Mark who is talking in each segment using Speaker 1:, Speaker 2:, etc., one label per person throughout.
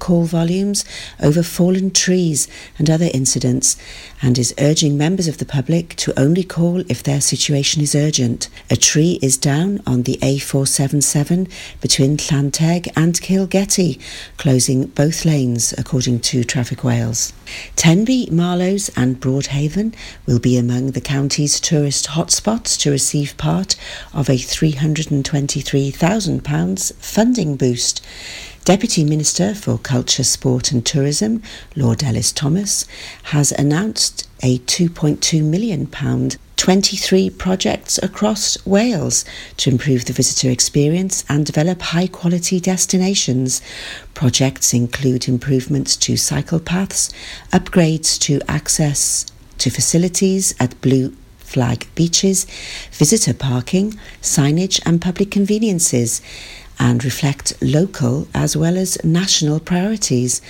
Speaker 1: call volumes over fallen trees and other incidents and is urging members of the public to only call if their situation is urgent. A tree is down on the A477 between Llanteg and Kilgetty, closing both lanes according to Traffic Wales. Tenby, Marloes and Broadhaven will be among the county's tourist hotspots to receive part of a £323,000 funding boost. Deputy Minister for Culture, Sport and Tourism, Lord Elis-Thomas, has announced a £2.2 million 23 projects across Wales to improve the visitor experience and develop high quality destinations. Projects include improvements to cycle paths, upgrades to access to facilities at Blue Flag beaches, visitor parking, signage, and public conveniences and reflect local as well as national priorities.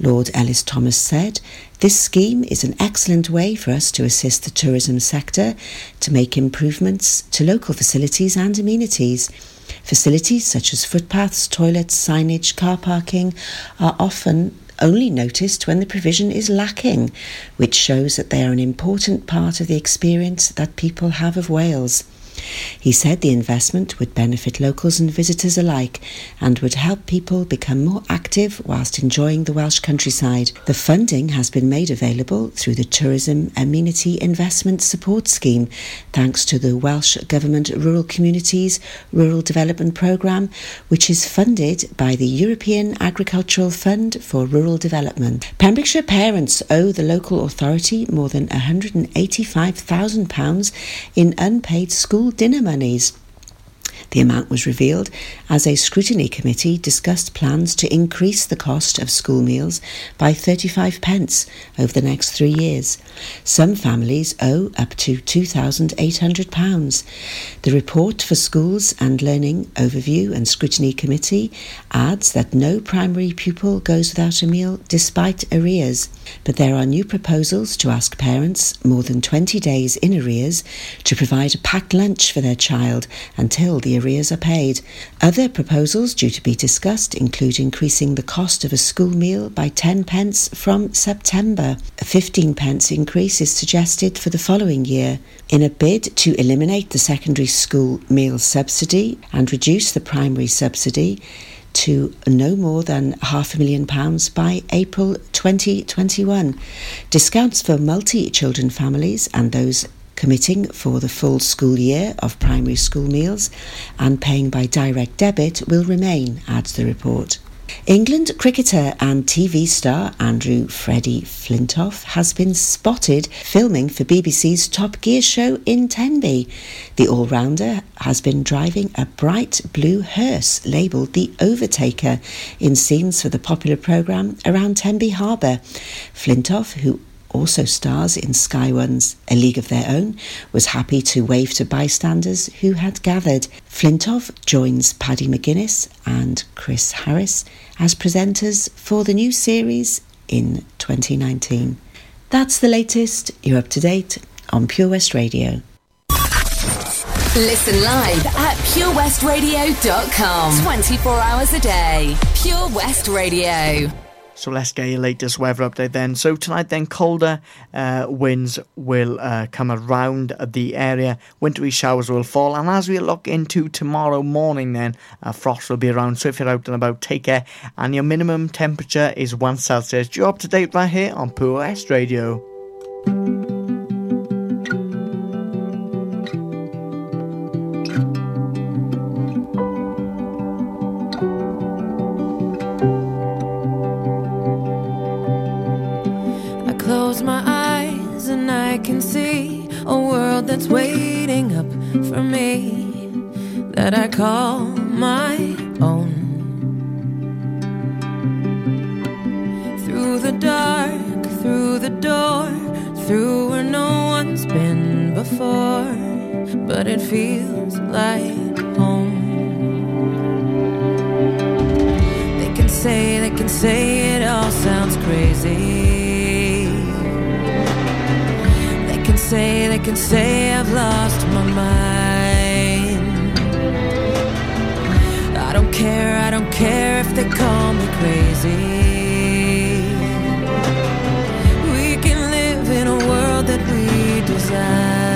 Speaker 1: Lord Elis-Thomas said, This scheme is an excellent way for us to assist the tourism sector to make improvements to local facilities and amenities. Facilities such as footpaths, toilets, signage, car parking are often only noticed when the provision is lacking, which shows that they are an important part of the experience that people have of Wales. He said the investment would benefit locals and visitors alike and would help people become more active whilst enjoying the Welsh countryside. The funding has been made available through the Tourism Amenity Investment Support Scheme, thanks to the Welsh Government Rural Communities Rural Development Programme, which is funded by the European Agricultural Fund for Rural Development. Pembrokeshire parents owe the local authority more than £185,000 in unpaid school dinner monies. The amount was revealed as a scrutiny committee discussed plans to increase the cost of school meals by 35 pence over the next three years. Some families owe up to £2,800. The report for Schools and Learning Overview and Scrutiny Committee adds that no primary pupil goes without a meal despite arrears, but there are new proposals to ask parents more than 20 days in arrears to provide a packed lunch for their child until the arrears are paid. Other proposals due to be discussed include increasing the cost of a school meal by 10 pence from September. A 15 pence increase is suggested for the following year in a bid to eliminate the secondary school meal subsidy and reduce the primary subsidy to no more than half a million pounds by April 2021. Discounts for multi children families and those committing for the full school year of primary school meals and paying by direct debit will remain, adds the report. England cricketer and TV star Andrew Freddie Flintoff has been spotted filming for BBC's Top Gear show in Tenby. The all rounder has been driving a bright blue hearse labelled the Overtaker in scenes for the popular programme around Tenby Harbour. Flintoff, who also stars in Sky One's A League of Their Own, was happy to wave to bystanders who had gathered. Flintoff joins Paddy McGuinness and Chris Harris as presenters for the new series in 2019. That's the latest. You're up to date on Pure West Radio.
Speaker 2: Listen live at purewestradio.com 24 hours a day. Pure West Radio.
Speaker 3: So let's get your latest weather update then. So tonight then colder uh, winds will uh, come around the area. Wintry showers will fall. And as we look into tomorrow morning then, uh, frost will be around. So if you're out and about, take care. And your minimum temperature is 1 Celsius. You're up to date right here on Pure West Radio.
Speaker 4: That I call my own. Through the dark, through the door, through where no one's been before, but it feels like home. They can say, they can say it all sounds crazy. They can say, they can say I've lost my mind. care, I don't care if they call me crazy. We can live in a world that we desire.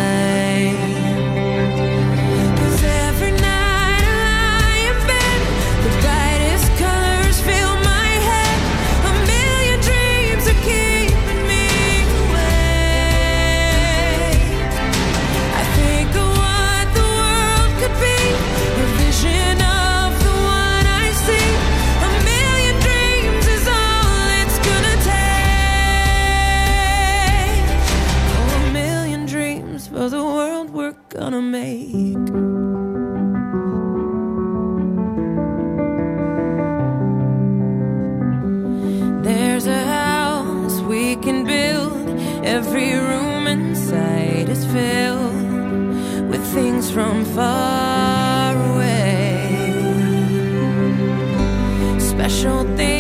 Speaker 4: gonna make. There's a house we can build. Every room inside is filled with things from far away. Special things.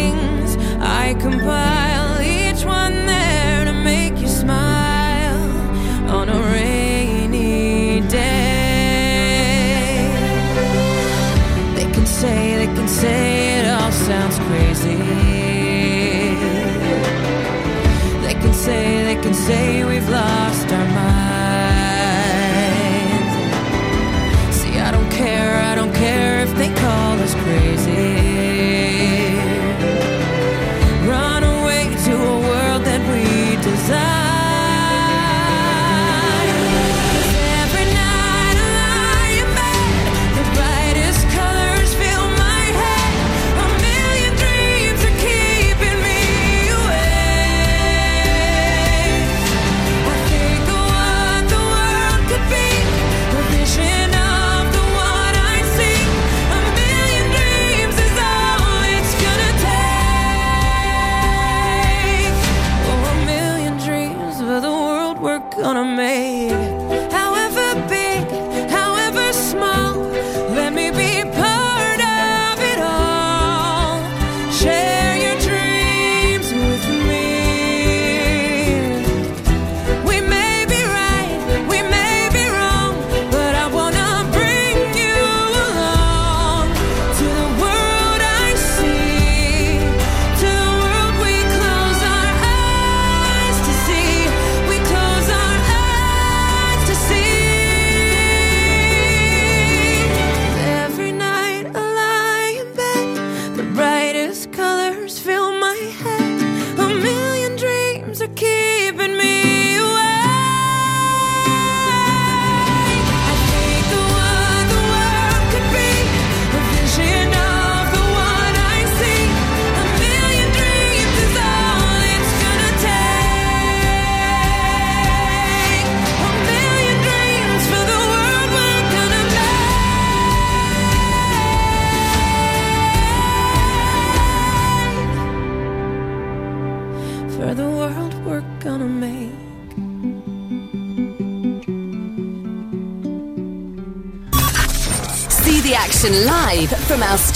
Speaker 4: gonna make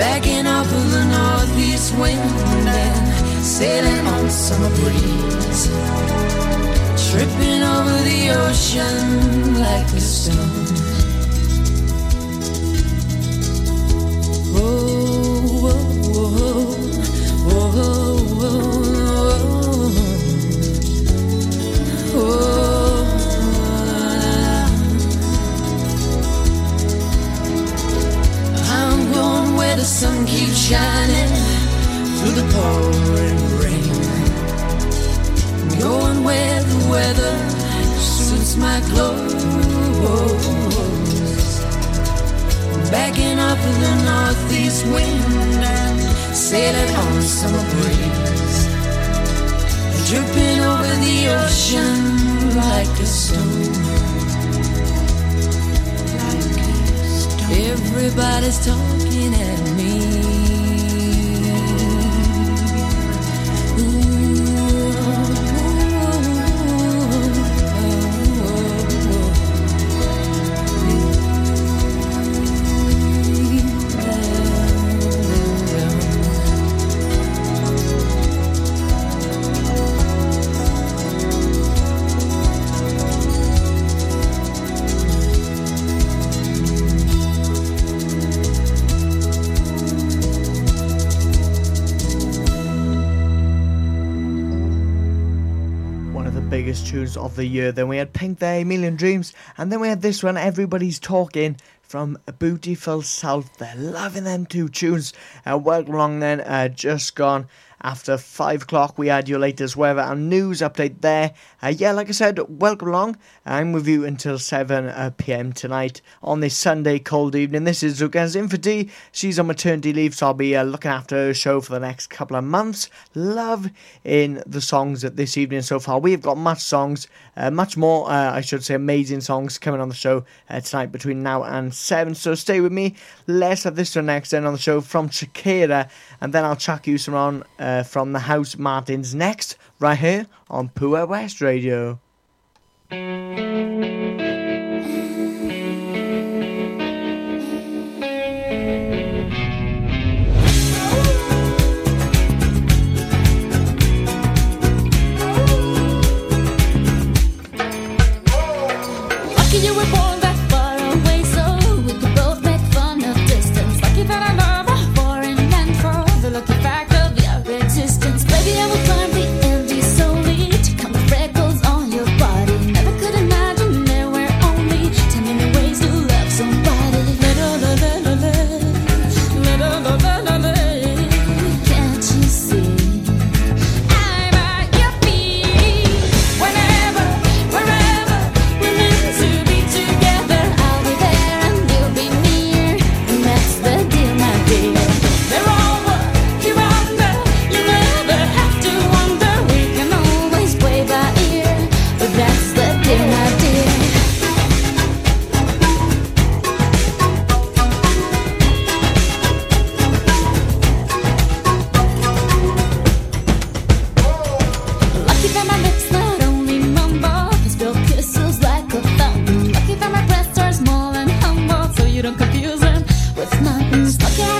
Speaker 4: backing off of the northeast wind and sailing on summer breeze, tripping over the ocean like a stone. shining through the pouring rain. Going where the weather suits my clothes. Backing up with the northeast wind and sailing on summer breeze. Dripping over the ocean like a stone. Everybody's talking at me.
Speaker 3: Of the year. Then we had Pink A Million Dreams, and then we had this one, Everybody's Talking from Beautiful South. They're loving them two tunes. Uh, welcome along then, uh, just gone. After five o'clock, we had your latest weather and news update there. Uh, yeah, like I said, welcome along. I'm with you until 7 uh, pm tonight on this Sunday cold evening. This is Zuka's in for She's on maternity leave, so I'll be uh, looking after her show for the next couple of months. Love in the songs at this evening so far. We've got much songs, uh, much more, uh, I should say, amazing songs coming on the show tonight between now and 7. So stay with me. Let's have this one next then on the show from Shakira, and then I'll chuck you some on uh, from the Housemartins next, right here on Pure West Radio.
Speaker 5: stuck in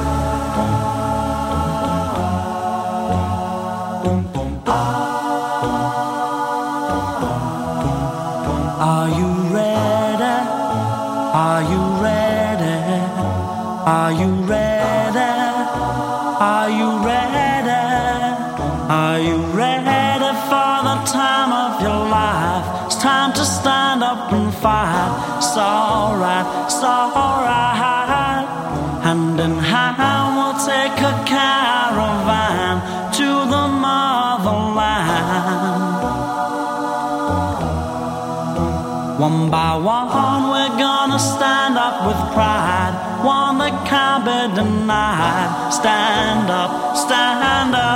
Speaker 6: By one, we're gonna stand up with pride. One that can't be denied. Stand up, stand up.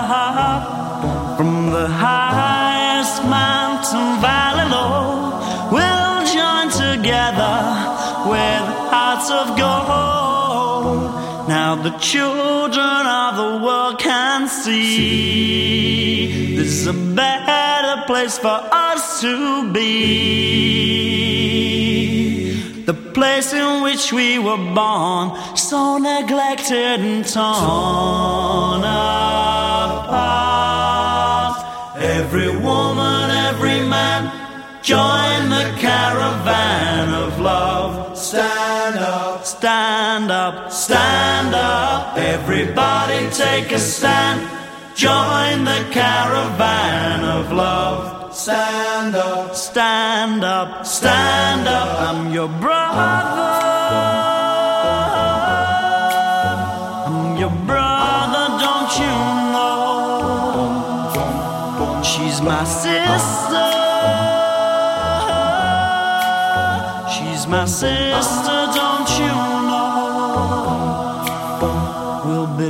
Speaker 6: From the highest mountain valley low, we'll join together with hearts of gold. Now the children of the world can see this is a better place for us to be. The place in which we were born, so neglected and torn apart. Every woman, every man, join the caravan of love. Stand up, stand up, stand up. Everybody take a stand. Join the caravan of love. Stand up, stand up, stand up. I'm your brother. I'm your brother, don't you know? She's my sister. She's my sister, don't you know? We'll be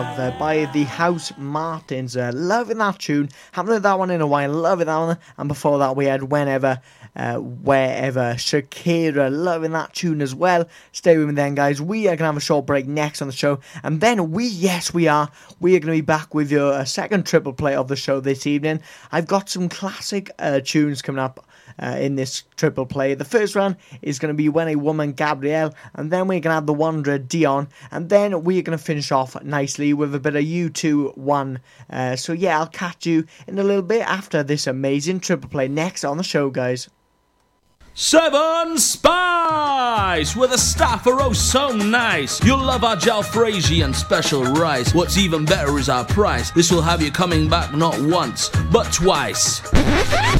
Speaker 3: Love there by the Housemartins. Uh, loving that tune. Haven't heard that one in a while. Loving that one. And before that, we had Whenever, uh, Wherever. Shakira. Loving that tune as well. Stay with me then, guys. We are going to have a short break next on the show. And then we, yes, we are. We are going to be back with your uh, second triple play of the show this evening. I've got some classic uh, tunes coming up uh, in this triple play. The first one is going to be When a Woman Gabrielle, and then we're going to have The Wanderer Dion, and then we're going to finish off nicely with a bit of U2 1. Uh, so, yeah, I'll catch you in a little bit after this amazing triple play next on the show, guys.
Speaker 7: Seven Spice, where the staff are oh so nice. You'll love our jalfrezi and special rice. What's even better is our price. This will have you coming back not once, but twice.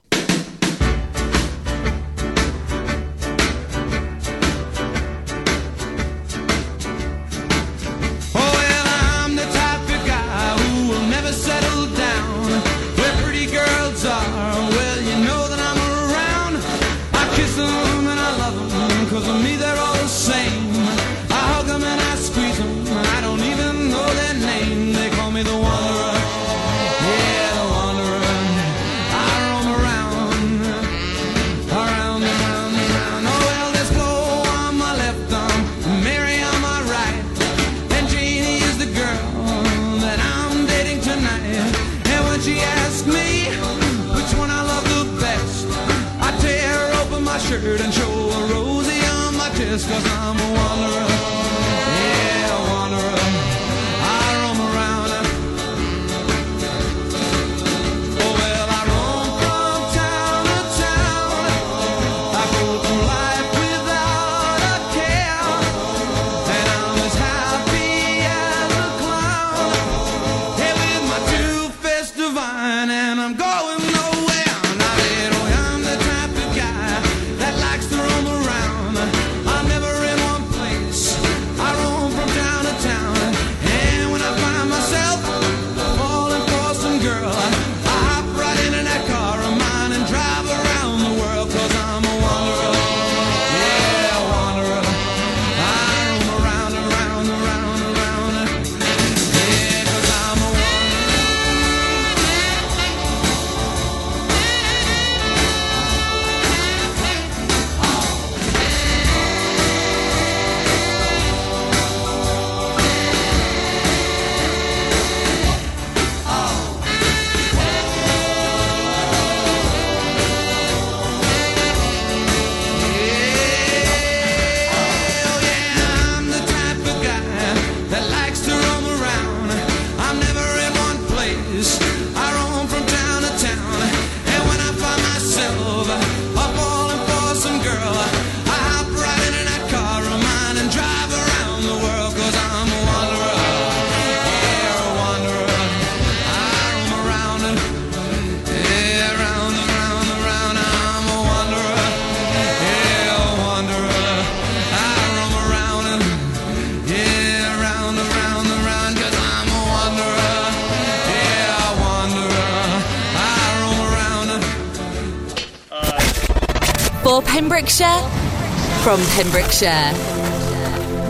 Speaker 8: Pembrokeshire.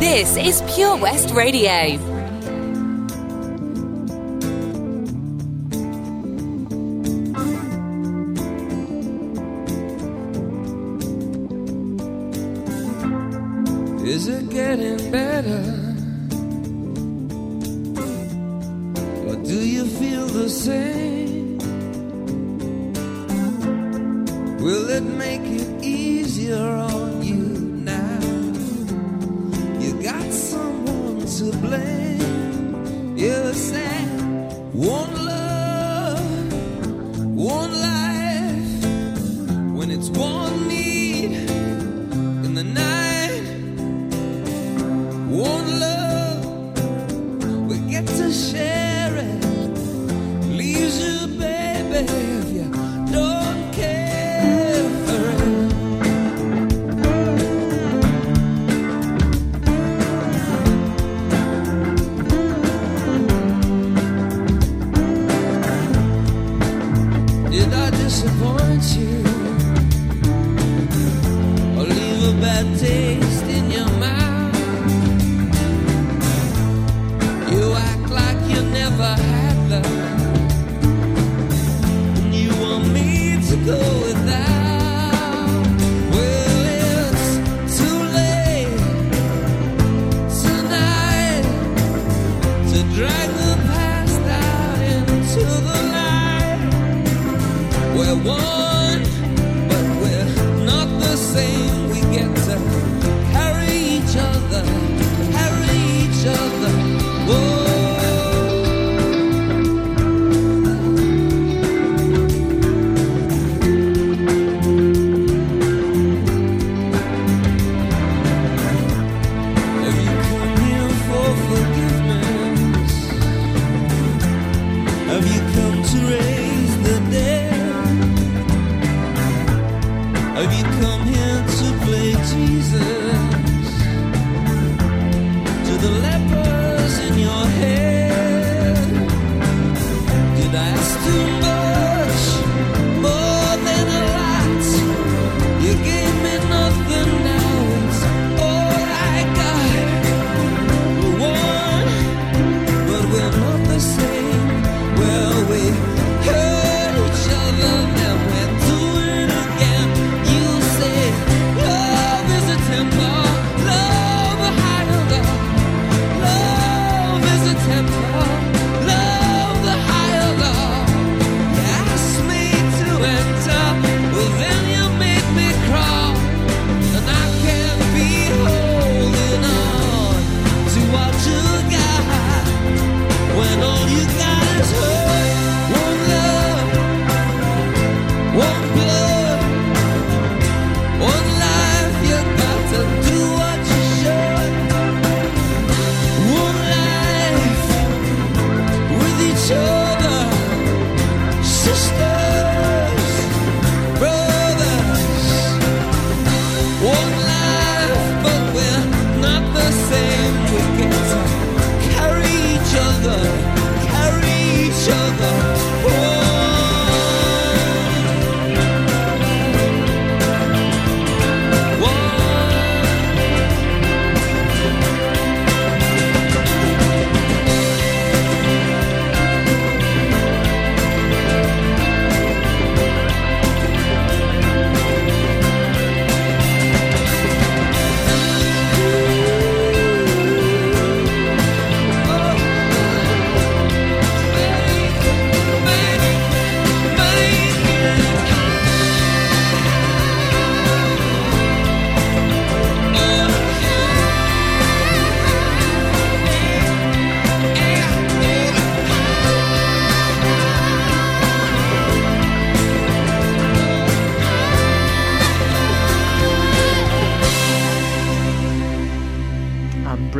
Speaker 8: This is Pure West Radio.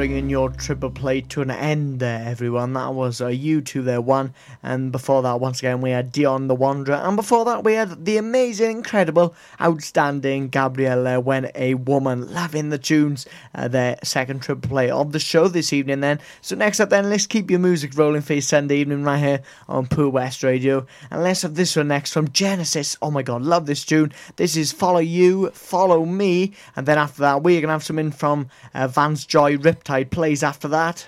Speaker 9: Bringing your triple play to an end there, everyone. That was uh, U2 there, one. And before that, once again, we had Dion the Wanderer. And before that, we had the amazing, incredible, outstanding Gabrielle When a Woman. Loving the tunes, uh, their second triple play of the show this evening, then. So, next up, then, let's keep your music rolling for your Sunday evening right here on Pure West Radio. And let's have this one next from Genesis. Oh my god, love this tune. This is Follow You, Follow Me. And then after that, we're going to have something from uh, Vance Joy Riptide plays after that.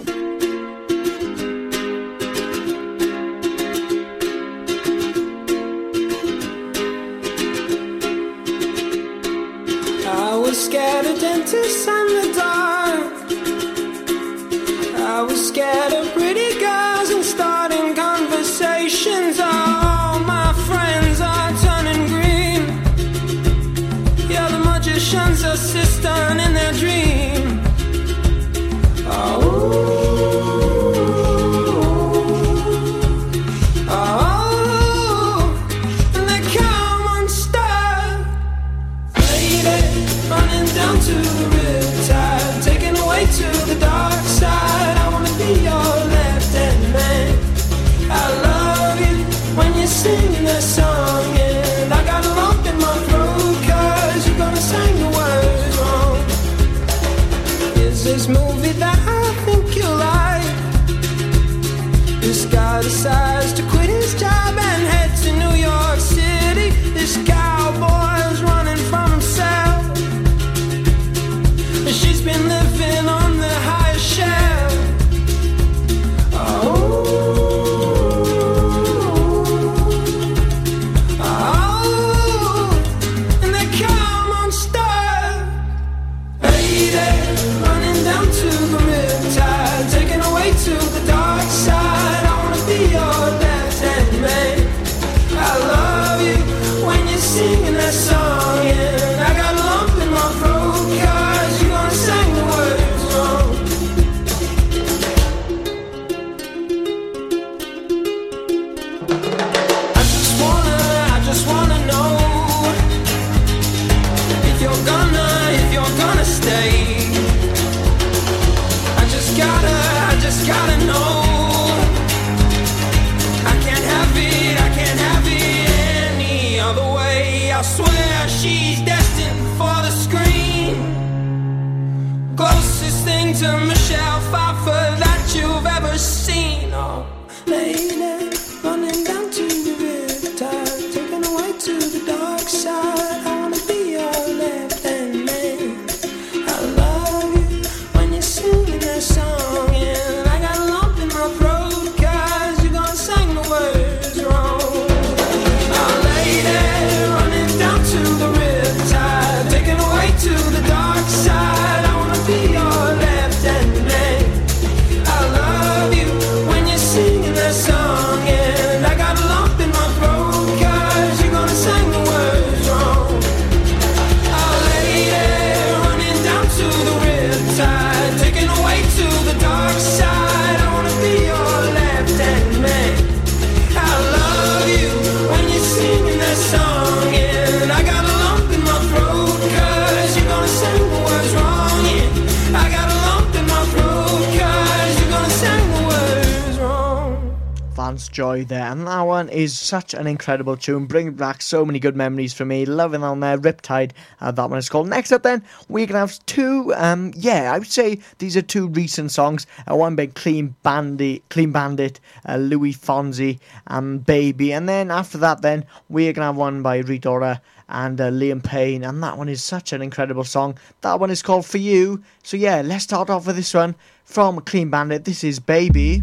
Speaker 10: Joy there. And that one is such an incredible tune, bringing back so many good memories for me. Loving on there, Riptide, uh, that one is called. Next up, then, we're going to have two, um, yeah, I would say these are two recent songs. Uh, one being Clean Bandit, Clean Bandit, uh, Luis Fonsi, and Baby. And then after that, then, we're going to have one by Rita Ora and uh, Liam Payne, and that one is such an incredible song. That one is called For You. So, yeah, let's start off with this one from Clean Bandit. This is Baby.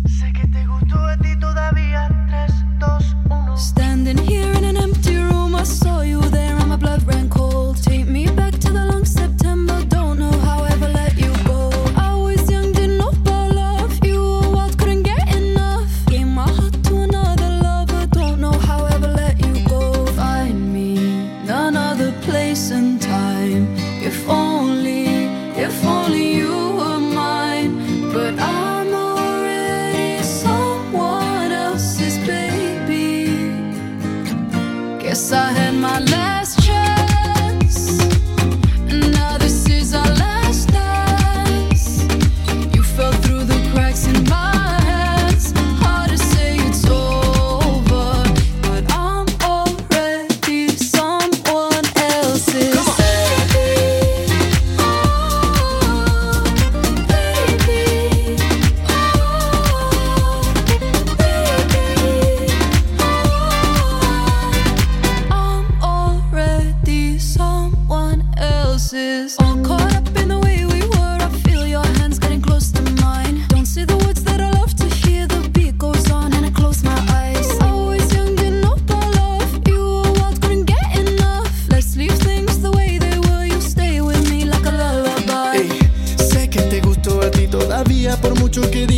Speaker 10: Stay mucho que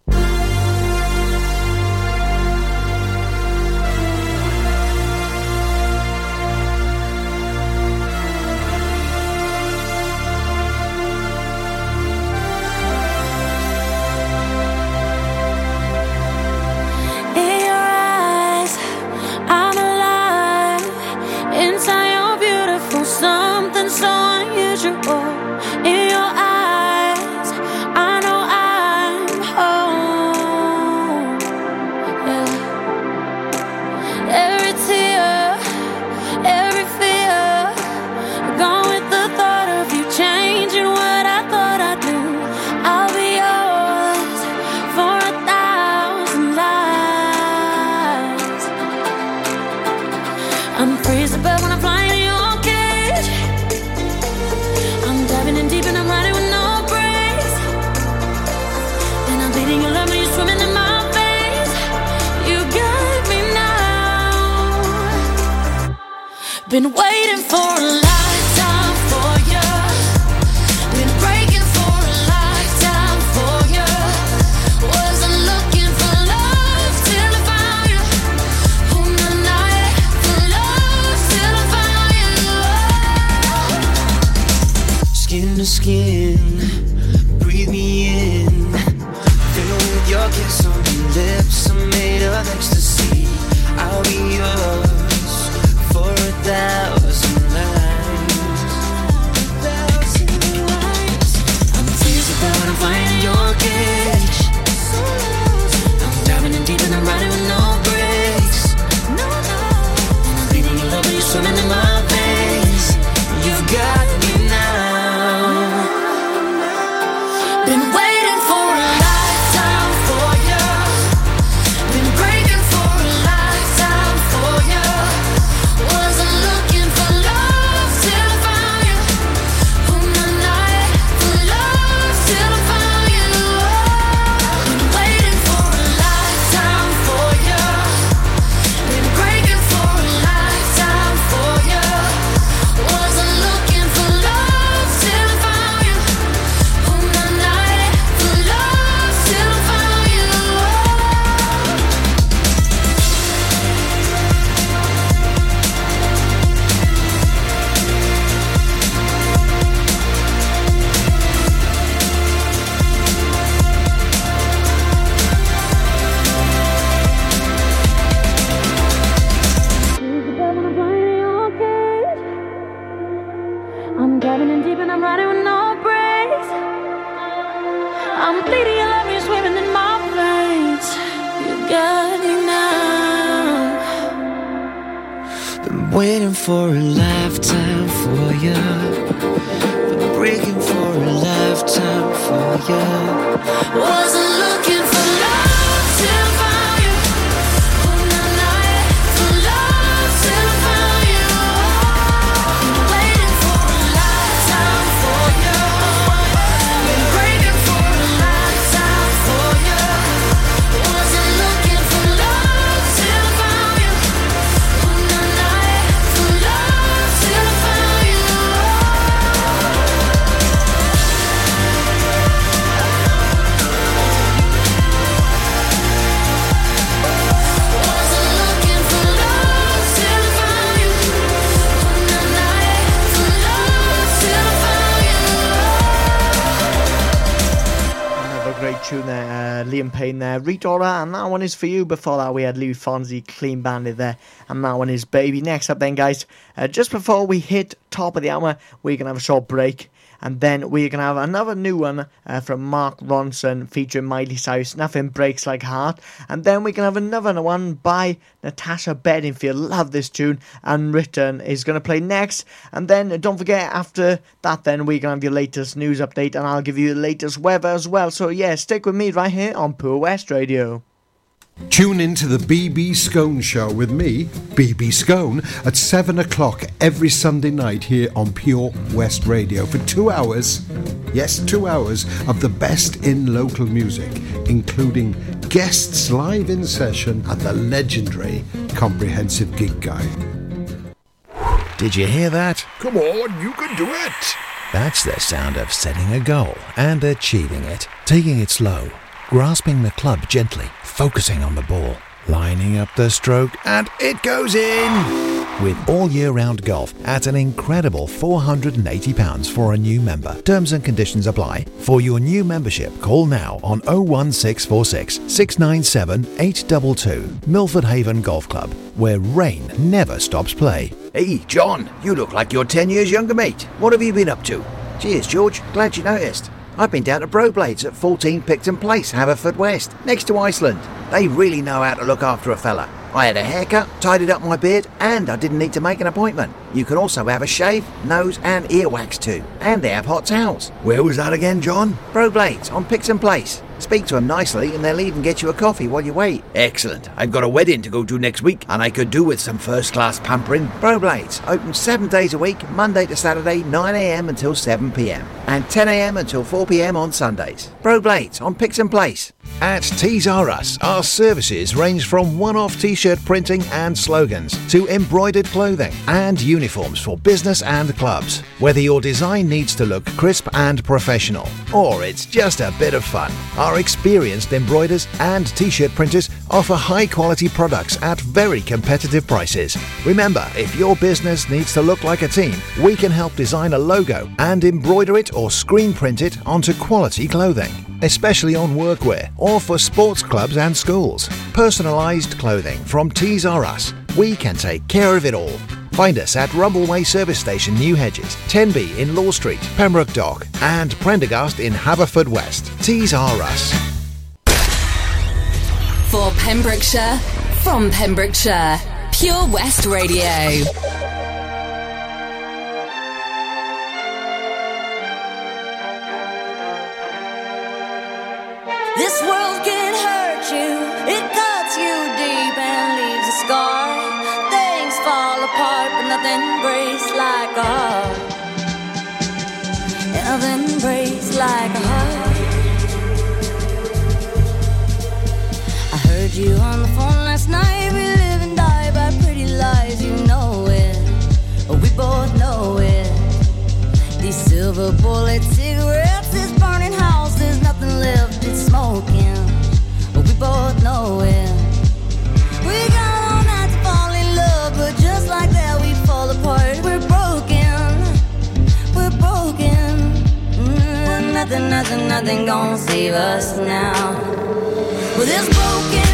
Speaker 3: There, Rita Ora, and that one is for you. Before that, we had Luis Fonsi, Clean Bandit there, and that one is Baby. Next up, then, guys, uh, just before we hit top of the hour, we're gonna have a short break, and then we're gonna have another new one uh, from Mark Ronson featuring Miley Cyrus, Nothing Breaks Like Heart, and then we can have another one by Natasha Bedingfield. Love this tune, Unwritten is gonna play next, and then don't forget after that, then we're gonna have your latest news update, and I'll give you the latest weather as well. So yeah, stick with me right here on Pure West Radio.
Speaker 11: Tune in to the BB Scone Show with me, BB Scone, at 7 o'clock every Sunday night here on Pure West Radio for two hours. Yes, two hours of the best in local music, including guests live in session and the legendary Comprehensive Gig Guide.
Speaker 12: Did you hear that?
Speaker 11: Come on, you can do it.
Speaker 12: That's the sound of setting a goal and achieving it. Taking it slow, grasping the club gently, focusing on the ball, lining up the stroke, and it goes in! With all year round golf at an incredible £480 for a new member. Terms and conditions apply. For your new membership, call now on 01646 697 822 Milford Haven Golf Club, where rain never stops play.
Speaker 13: Hey, John, you look like you're 10 years younger, mate. What have you been up to? Cheers, George. Glad you noticed. I've been down to Broblades at 14 Picton Place, Haverfordwest, next to Iceland. They really know how to look after a fella. I had a haircut, tidied up my beard, and I didn't need to make an appointment. You can also have a shave, nose, and ear wax too. And they have hot towels. Where was that again, John? Broblades on Picton Place. Speak to them nicely and they'll even get you a coffee while you wait. Excellent. I've got a wedding to go to next week and I could do with some first class pampering. Broblades, open seven days a week, Monday to Saturday, 9am until 7pm. And 10am until 4pm on Sundays. Broblades on Picton Place.
Speaker 12: At Tees R Us, our services range from one off t shirt printing and slogans to embroidered clothing and uniforms for business and clubs. Whether your design needs to look crisp and professional, or it's just a bit of fun, our experienced embroiders and t shirt printers offer high quality products at very competitive prices. Remember, if your business needs to look like a team, we can help design a logo and embroider it or screen print it onto quality clothing especially on workwear or for sports clubs and schools. Personalised clothing from Tees R Us. We can take care of it all. Find us at Rumbleway Service Station, New Hedges, 10B in Law Street, Pembroke Dock, and Prendergast in Haverfordwest. Tees R Us.
Speaker 2: For Pembrokeshire, from Pembrokeshire, Pure West Radio.
Speaker 5: This world can hurt you, it cuts you deep and leaves a scar. Things fall apart, but nothing breaks like a. Nothing breaks nothing, nothing, gonna save us now. With this broken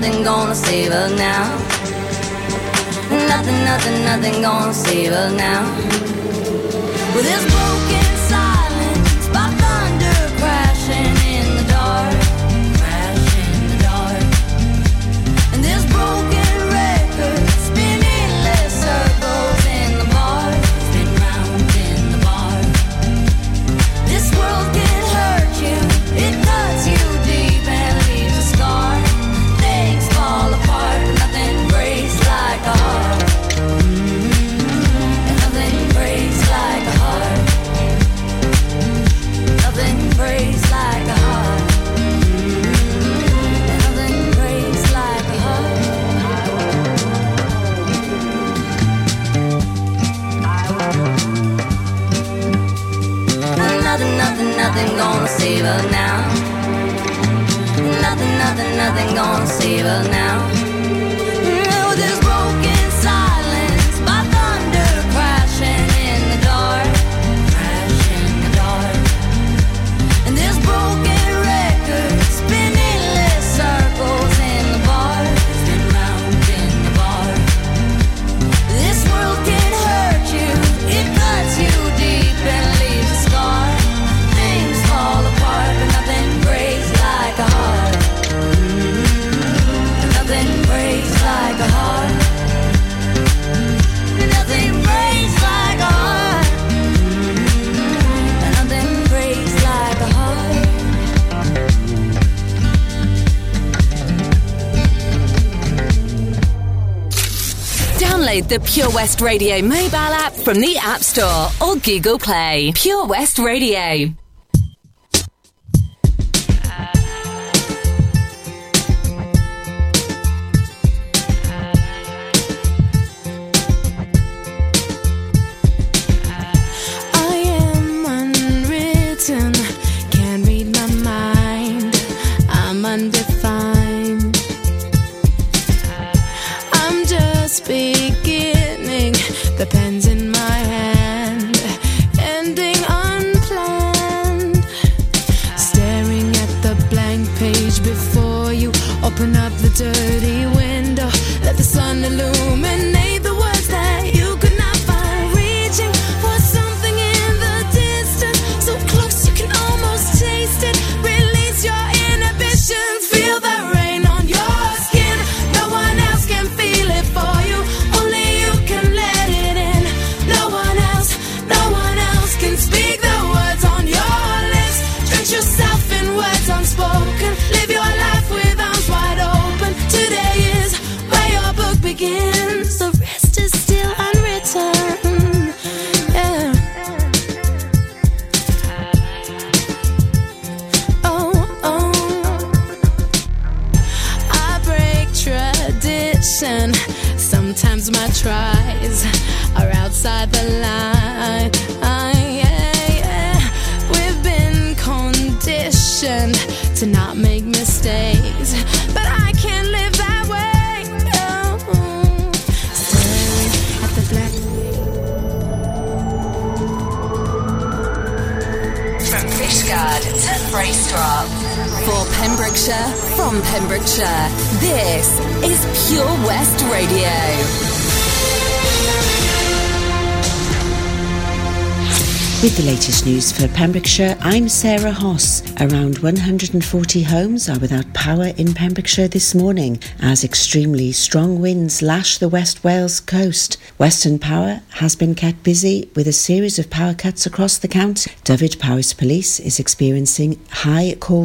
Speaker 5: nothing, gonna save us now. Nothing, nothing, nothing gonna save us now. With this broken
Speaker 14: Pure West Radio mobile app from the App Store or Google Play. Pure West Radio.
Speaker 10: the pens and for
Speaker 14: Pembrokeshire,
Speaker 1: I'm Sarah Hoss. Around 140 homes are without power in Pembrokeshire this morning as extremely strong winds lash the West Wales coast. Western Power has been kept busy with a series of power cuts across the county. Dyfed-Powys Police is experiencing high call